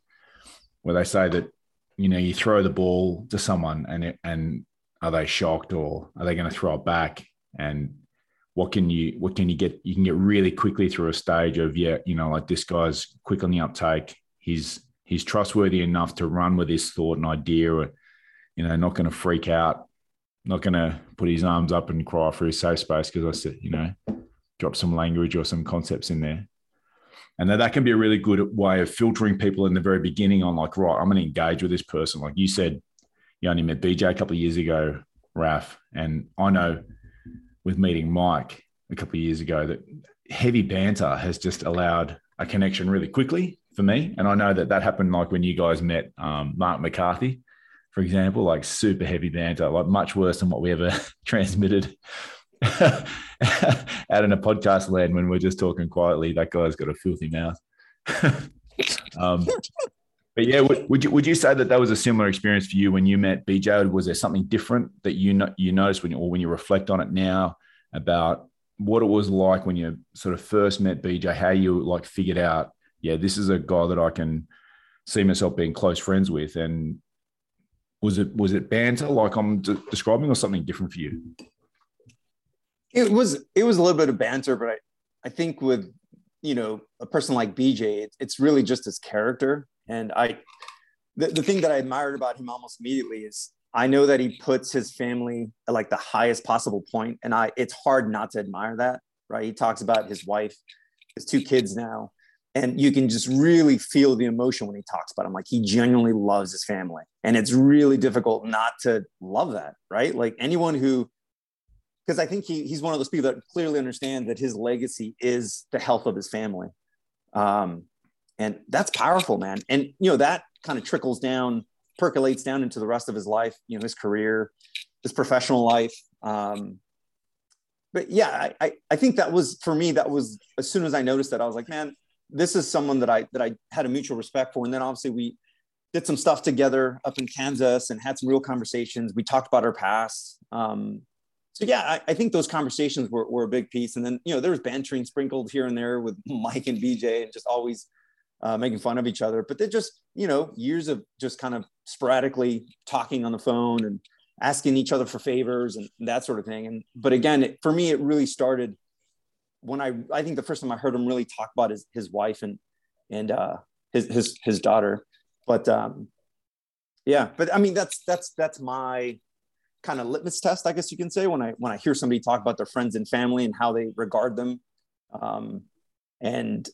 where they say that, you know, you throw the ball to someone and, it, and are they shocked or are they going to throw it back? And what can you, what can you get? You can get really quickly through a stage of, yeah, you know, like this guy's quick on the uptake. He's, he's trustworthy enough to run with this thought and idea, or, you know, not going to freak out not going to put his arms up and cry for his safe space because I said, you know, drop some language or some concepts in there. And that, that can be a really good way of filtering people in the very beginning on like, right, I'm going to engage with this person. Like you said, you only met BJ a couple of years ago, Raf. And I know with meeting Mike a couple of years ago that heavy banter has just allowed a connection really quickly for me. And I know that that happened like when you guys met um, Mark McCarthy for example, like super heavy banter, like much worse than what we ever transmitted out in a podcast land when we're just talking quietly. That guy's got a filthy mouth. um, but yeah, would, would you would you say that that was a similar experience for you when you met BJ? Was there something different that you know, you noticed when you, or when you reflect on it now about what it was like when you sort of first met BJ? How you like figured out, yeah, this is a guy that I can see myself being close friends with, and was it was it banter like I'm de- describing, or something different for you?
It was it was a little bit of banter, but I, I think with you know a person like BJ, it, it's really just his character. And I, the, the thing that I admired about him almost immediately is I know that he puts his family at like the highest possible point, and I it's hard not to admire that. Right? He talks about his wife, his two kids now, and you can just really feel the emotion when he talks about him. Like he genuinely loves his family, and it's really difficult not to love that. Right? Like anyone who because I think he, he's one of those people that clearly understand that his legacy is the health of his family. Um, and that's powerful, man. And, you know, that kind of trickles down, percolates down into the rest of his life, you know, his career, his professional life. Um, but yeah, I, I think that was, for me, that was, as soon as I noticed that, I was like, man, this is someone that I, that I had a mutual respect for. And then obviously we did some stuff together up in Kansas and had some real conversations. We talked about our past. Um, so yeah, I, I, think those conversations were, were a big piece. And then, you know, there was bantering sprinkled here and there with Mike and BJ and just always uh, making fun of each other. But they're just, you know, years of just kind of sporadically talking on the phone and asking each other for favors and that sort of thing. And, but again, it, for me, it really started when I, I think the first time I heard him really talk about his, his wife and, and uh, his, his, his daughter. But um, yeah, but I mean, that's, that's, that's my, kind of litmus test, I guess you can say, when I when I hear somebody talk about their friends and family and how they regard them. Um, and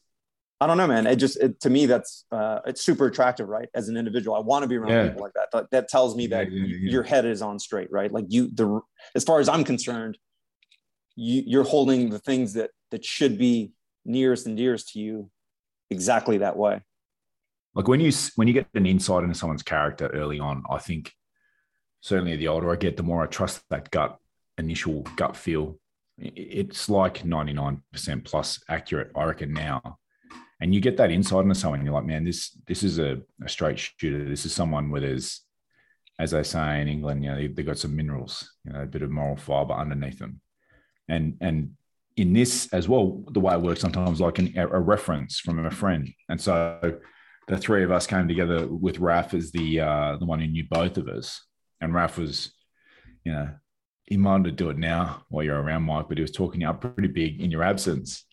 I don't know, man. It just it, to me that's uh, it's super attractive, right? As an individual, I want to be around yeah. people like that. That, that tells me that yeah, yeah, your head is on straight, right? Like you, the as far as I'm concerned, you, you're holding the things that that should be nearest and dearest to you exactly that way.
Like when you when you get an insight into someone's character early on, I think certainly the older I get, the more I trust that gut initial gut feel. It's like 99% plus accurate, I reckon now. And you get that insight into someone, you're like, man, this this is a, a straight shooter. This is someone where there's, as they say in England, you know, they, have got some minerals, you know, a bit of moral fiber underneath them. And and in this as well, the way it works sometimes like an, a reference from a friend. And so the three of us came together with Raf as the uh, the one who knew both of us and Raf was, you know, he wanted to do it now while you're around, Mike, but he was talking up pretty big in your absence.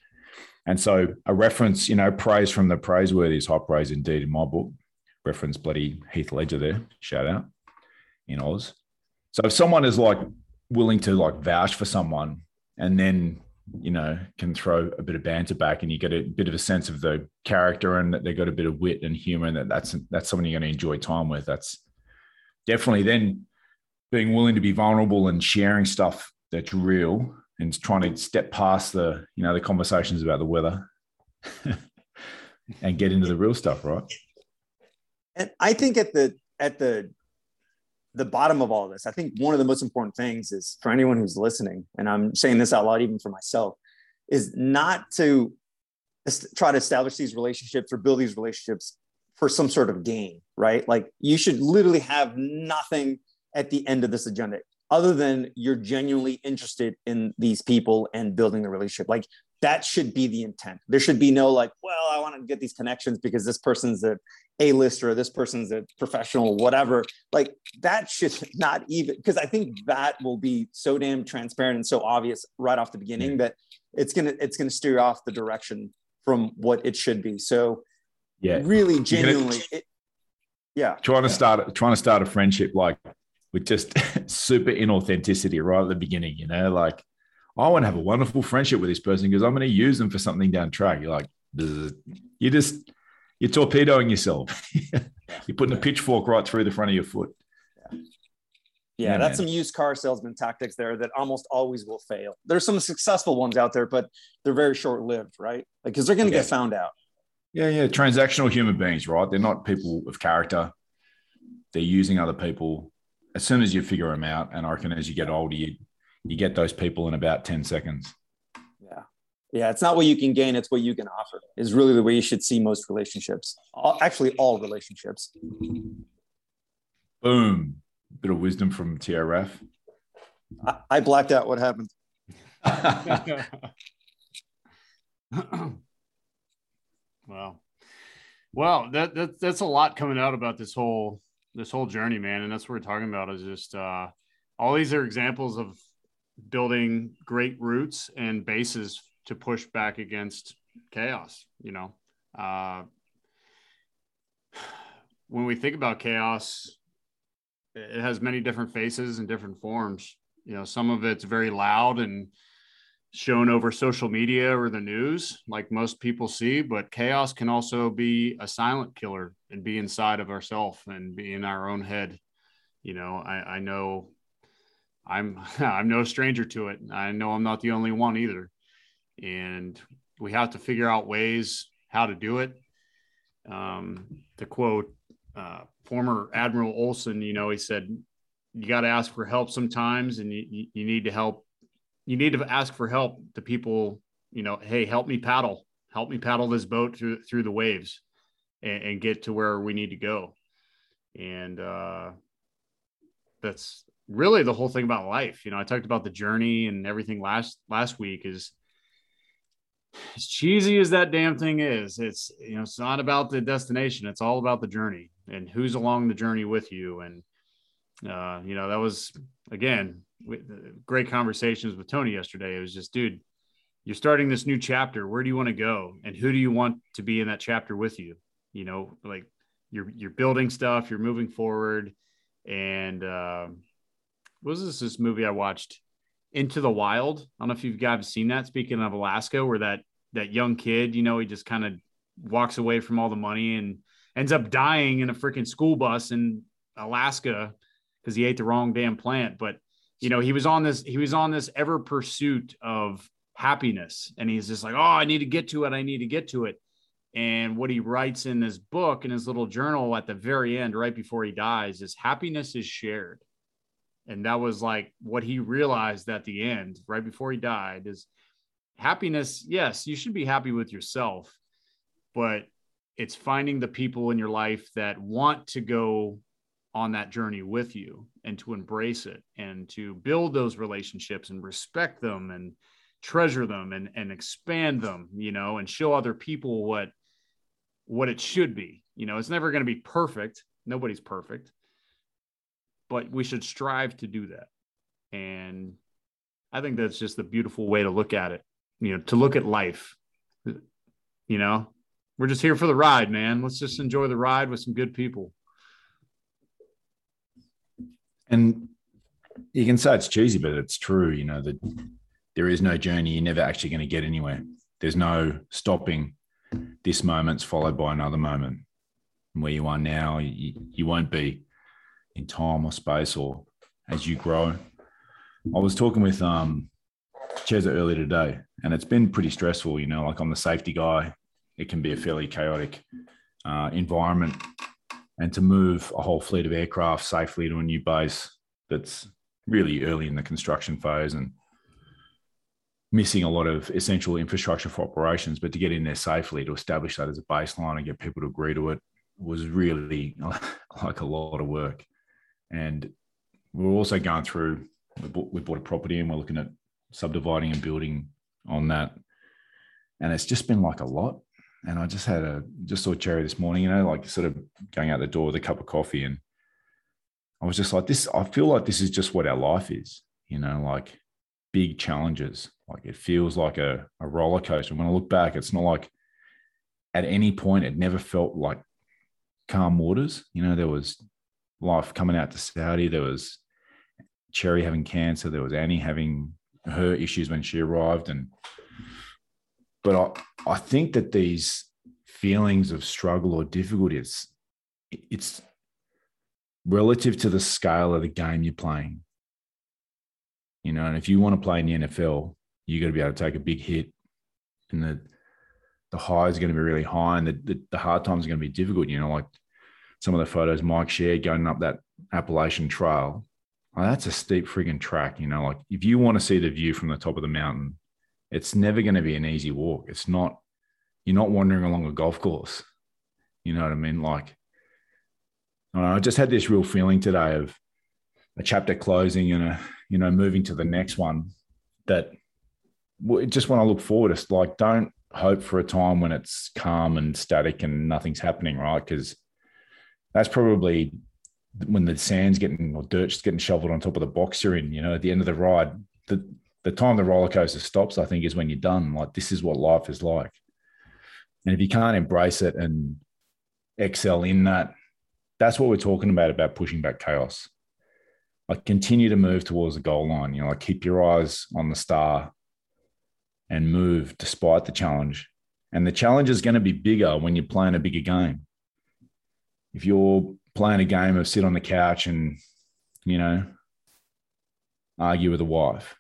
And so a reference, you know, praise from the praiseworthy is high praise indeed in my book. Reference bloody Heath Ledger there, shout out in Oz. So if someone is like willing to like vouch for someone and then you know can throw a bit of banter back and you get a bit of a sense of the character and that they've got a bit of wit and humor and that that's that's someone you're going to enjoy time with that's definitely then being willing to be vulnerable and sharing stuff that's real and trying to step past the you know the conversations about the weather and get into the real stuff right
and i think at the at the the bottom of all this i think one of the most important things is for anyone who's listening and i'm saying this out loud even for myself is not to try to establish these relationships or build these relationships for some sort of gain, right? Like you should literally have nothing at the end of this agenda other than you're genuinely interested in these people and building the relationship. Like that should be the intent. There should be no like, well, I want to get these connections because this person's a A-lister, or this person's a professional, whatever. Like that should not even because I think that will be so damn transparent and so obvious right off the beginning that it's gonna it's gonna steer off the direction from what it should be. So
yeah
really genuinely it, yeah
trying to start trying to start a friendship like with just super inauthenticity right at the beginning you know like i want to have a wonderful friendship with this person because i'm going to use them for something down track you're like you just you're torpedoing yourself you're putting a pitchfork right through the front of your foot
yeah, yeah that's man. some used car salesman tactics there that almost always will fail there's some successful ones out there but they're very short lived right like because they're going to yeah. get found out
yeah, yeah. Transactional human beings, right? They're not people of character. They're using other people. As soon as you figure them out, and I reckon as you get older, you you get those people in about ten seconds.
Yeah, Yeah, it's not what you can gain; it's what you can offer. Is really the way you should see most relationships. All, actually, all relationships.
Boom. Bit of wisdom from TRF.
I, I blacked out. What happened?
well, well, that, that that's a lot coming out about this whole this whole journey, man, and that's what we're talking about. Is just uh, all these are examples of building great roots and bases to push back against chaos. You know, uh, when we think about chaos, it has many different faces and different forms. You know, some of it's very loud and shown over social media or the news, like most people see, but chaos can also be a silent killer and be inside of ourselves and be in our own head. You know, I, I know I'm I'm no stranger to it. I know I'm not the only one either. And we have to figure out ways how to do it. Um, to quote uh, former Admiral Olson, you know, he said, "You got to ask for help sometimes, and you, you need to help you need to ask for help to people, you know, hey, help me paddle, help me paddle this boat through through the waves and, and get to where we need to go. And uh, that's really the whole thing about life. You know, I talked about the journey and everything last last week is as cheesy as that damn thing is, it's you know, it's not about the destination, it's all about the journey and who's along the journey with you. And uh, you know, that was again great conversations with Tony yesterday. It was just, dude, you're starting this new chapter. Where do you want to go? And who do you want to be in that chapter with you? You know, like you're you're building stuff, you're moving forward. And uh, was this this movie I watched? Into the Wild. I don't know if you've guys seen that. Speaking of Alaska, where that that young kid, you know, he just kind of walks away from all the money and ends up dying in a freaking school bus in Alaska because he ate the wrong damn plant. But you know, he was on this, he was on this ever pursuit of happiness. And he's just like, oh, I need to get to it. I need to get to it. And what he writes in this book, in his little journal at the very end, right before he dies, is happiness is shared. And that was like what he realized at the end, right before he died, is happiness. Yes, you should be happy with yourself, but it's finding the people in your life that want to go on that journey with you and to embrace it and to build those relationships and respect them and treasure them and, and expand them you know and show other people what what it should be. You know it's never going to be perfect. Nobody's perfect. But we should strive to do that. And i think that's just a beautiful way to look at it you know to look at life. You know we're just here for the ride man. Let's just enjoy the ride with some good people
and you can say it's cheesy, but it's true. You know that there is no journey. You're never actually going to get anywhere. There's no stopping. This moment's followed by another moment. And where you are now, you, you won't be in time or space or as you grow. I was talking with um, earlier today, and it's been pretty stressful. You know, like I'm the safety guy. It can be a fairly chaotic uh, environment and to move a whole fleet of aircraft safely to a new base that's really early in the construction phase and missing a lot of essential infrastructure for operations, but to get in there safely to establish that as a baseline and get people to agree to it was really like a lot of work. And we're also going through, we bought, we bought a property and we're looking at subdividing and building on that. And it's just been like a lot and I just had a just saw Jerry this morning, you know, like sort of going out the door with a cup of coffee, and I was just like, this. I feel like this is just what our life is, you know, like big challenges. Like it feels like a, a roller coaster. When I look back, it's not like at any point it never felt like calm waters. You know, there was life coming out to Saudi. There was Cherry having cancer. There was Annie having her issues when she arrived, and but I, I think that these feelings of struggle or difficulty, it's, it's relative to the scale of the game you're playing. You know, and if you want to play in the NFL, you got to be able to take a big hit, and the the high is going to be really high, and the, the, the hard times are going to be difficult. You know, like some of the photos Mike shared going up that Appalachian Trail. That's a steep frigging track. You know, like if you want to see the view from the top of the mountain, it's never going to be an easy walk. It's not, you're not wandering along a golf course. You know what I mean? Like, I just had this real feeling today of a chapter closing and a, you know, moving to the next one that just when I look forward, it's like, don't hope for a time when it's calm and static and nothing's happening, right? Because that's probably when the sand's getting or dirt's getting shoveled on top of the box you're in, you know, at the end of the ride, the, the time the roller coaster stops, I think, is when you're done. Like, this is what life is like. And if you can't embrace it and excel in that, that's what we're talking about, about pushing back chaos. Like, continue to move towards the goal line, you know, like keep your eyes on the star and move despite the challenge. And the challenge is going to be bigger when you're playing a bigger game. If you're playing a game of sit on the couch and, you know, argue with a wife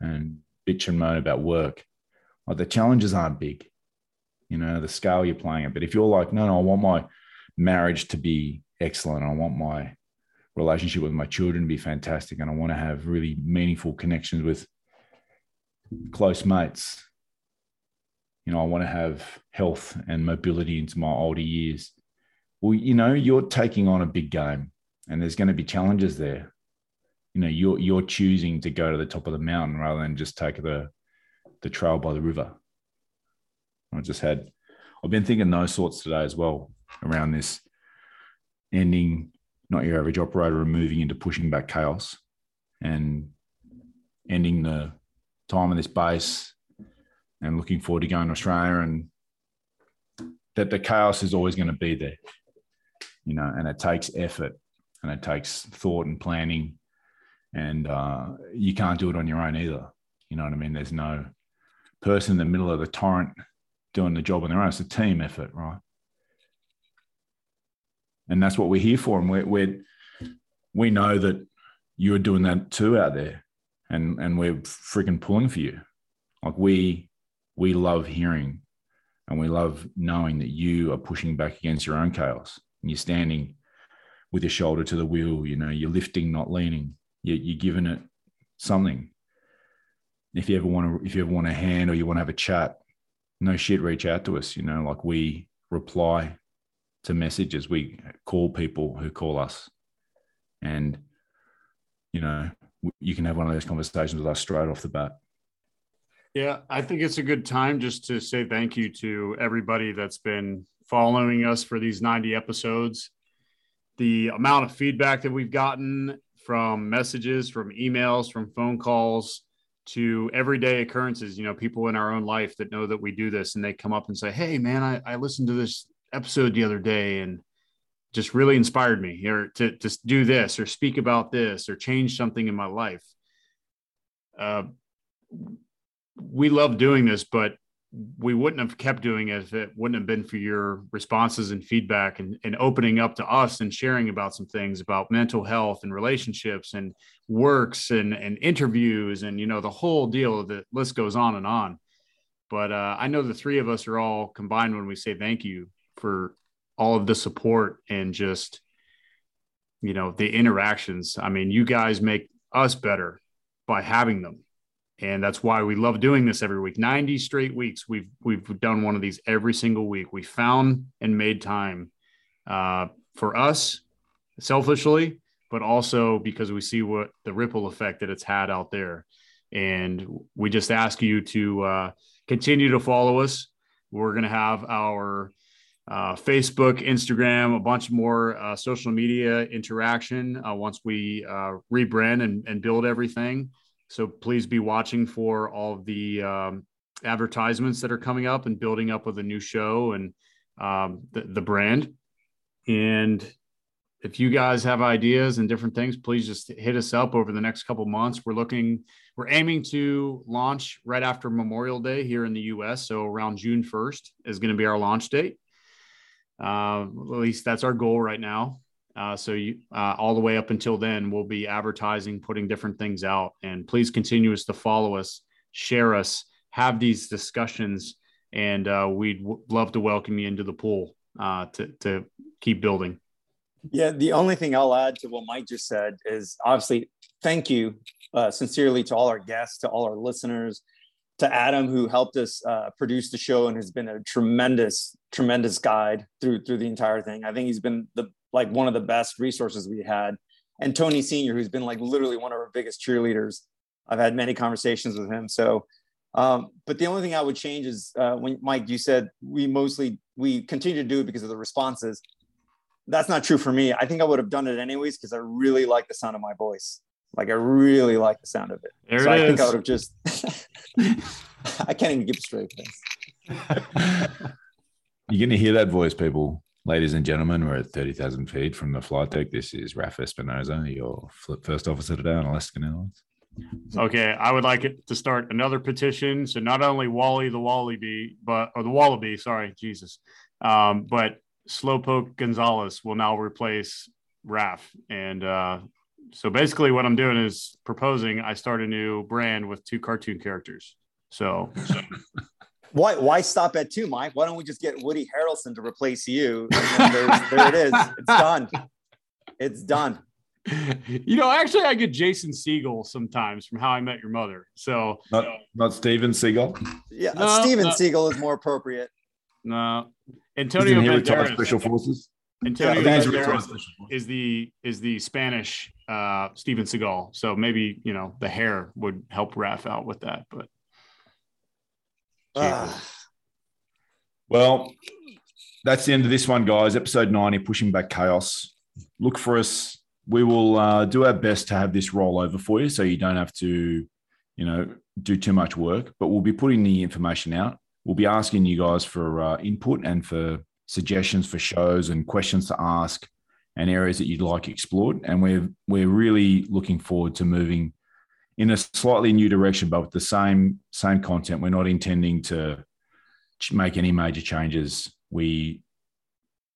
and bitch and moan about work, like the challenges aren't big, you know, the scale you're playing it. But if you're like, no, no, I want my marriage to be excellent, I want my relationship with my children to be fantastic, and I want to have really meaningful connections with close mates. You know, I want to have health and mobility into my older years. Well, you know, you're taking on a big game and there's going to be challenges there. You know, you're you're choosing to go to the top of the mountain rather than just take the the trail by the river. I just had I've been thinking those sorts today as well around this ending not your average operator and moving into pushing back chaos and ending the time in this base and looking forward to going to Australia and that the chaos is always going to be there, you know, and it takes effort and it takes thought and planning and uh, you can't do it on your own either. You know what I mean? There's no person in the middle of the torrent doing the job on their own. It's a team effort, right? And that's what we're here for. And we're, we're we know that you're doing that too out there and and we're freaking pulling for you. Like we we love hearing and we love knowing that you are pushing back against your own chaos and you're standing with your shoulder to the wheel. You know, you're lifting, not leaning. You're, you're giving it something. If you ever want to, if you ever want a hand or you want to have a chat, no shit, reach out to us. You know, like we reply to messages. We call people who call us, and you know, you can have one of those conversations with us straight off the bat.
Yeah, I think it's a good time just to say thank you to everybody that's been following us for these 90 episodes. The amount of feedback that we've gotten from messages, from emails, from phone calls to everyday occurrences, you know, people in our own life that know that we do this and they come up and say, Hey, man, I, I listened to this episode the other day and just really inspired me or to, to do this or speak about this or change something in my life. Uh, we love doing this, but we wouldn't have kept doing it if it wouldn't have been for your responses and feedback and, and opening up to us and sharing about some things about mental health and relationships and works and, and interviews and you know the whole deal the list goes on and on. But uh, i know the three of us are all combined when we say thank you for all of the support and just you know the interactions. I mean you guys make us better by having them and that's why we love doing this every week. 90 straight weeks we've we've done one of these every single week. We found and made time uh, for us selfishly but also because we see what the ripple effect that it's had out there. And we just ask you to uh, continue to follow us. We're going to have our uh, Facebook, Instagram, a bunch more uh, social media interaction uh, once we uh, rebrand and, and, build everything. So please be watching for all the um, advertisements that are coming up and building up with a new show and um, the, the brand. And if you guys have ideas and different things, please just hit us up over the next couple months. We're looking, we're aiming to launch right after Memorial Day here in the US. So around June 1st is going to be our launch date. Uh, at least that's our goal right now. Uh, so you, uh, all the way up until then, we'll be advertising, putting different things out, and please continue us to follow us, share us, have these discussions, and uh, we'd w- love to welcome you into the pool uh, to to keep building.
Yeah, the only thing I'll add to what Mike just said is obviously thank you uh, sincerely to all our guests, to all our listeners, to Adam, who helped us uh, produce the show and has been a tremendous, tremendous guide through through the entire thing. I think he's been the like one of the best resources we had. And Tony Senior, who's been like literally one of our biggest cheerleaders. I've had many conversations with him. So, um, but the only thing I would change is uh, when Mike, you said we mostly we continue to do it because of the responses. That's not true for me. I think I would have done it anyways because I really like the sound of my voice. Like I really like the sound of it.
There
so
it
I
is.
think I would have just. I can't even give a straight face.
You're going to hear that voice, people. Ladies and gentlemen, we're at 30,000 feet from the flight deck. This is Raf Espinoza, your flip first officer today on Alaskan Airlines.
Okay, I would like it to start another petition. So not only Wally the Wallaby, but or the Wallaby, sorry, Jesus, um, but Slowpoke Gonzalez will now replace Raf. And uh, so basically, what I'm doing is proposing I start a new brand with two cartoon characters. So, so
Why why stop at two, Mike? Why don't we just get Woody Harrelson to replace you? And there it is. It's done. It's done.
you know, actually, I get Jason Segel sometimes from How I Met Your Mother. So
Not, not Steven Seagal.
Yeah,
No,
Steven
no.
Seagal is more appropriate.
no, Antonio
Isn't he retired
Banderas.
Special Forces?
Antonio
I think he's
retired
Banderas
Special Forces.
is the is the Spanish uh Steven Seagal. So maybe you know the hair would help Raf out with that. But
Ah,
Well, that's the end of this one, guys. Episode 90, Pushing Back Chaos. Look for us. We will uh, do our best to have this roll over for you so you don't have to, you know, do too much work, but we'll be putting the information out. We'll be asking you guys for uh, input and for suggestions for shows and questions to ask and areas that you'd like explored. And we're we're really looking forward to moving in a slightly new direction, but with the same same content. We're not intending to make any major changes. We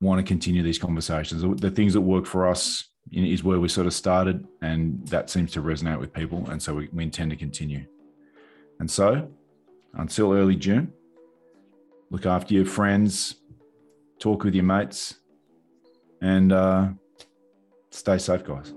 want to continue these conversations. The things that work for us is where we sort of started, and that seems to resonate with people. And so we, we intend to continue. And so until early June, look after your friends, talk with your mates, and uh, stay safe, guys.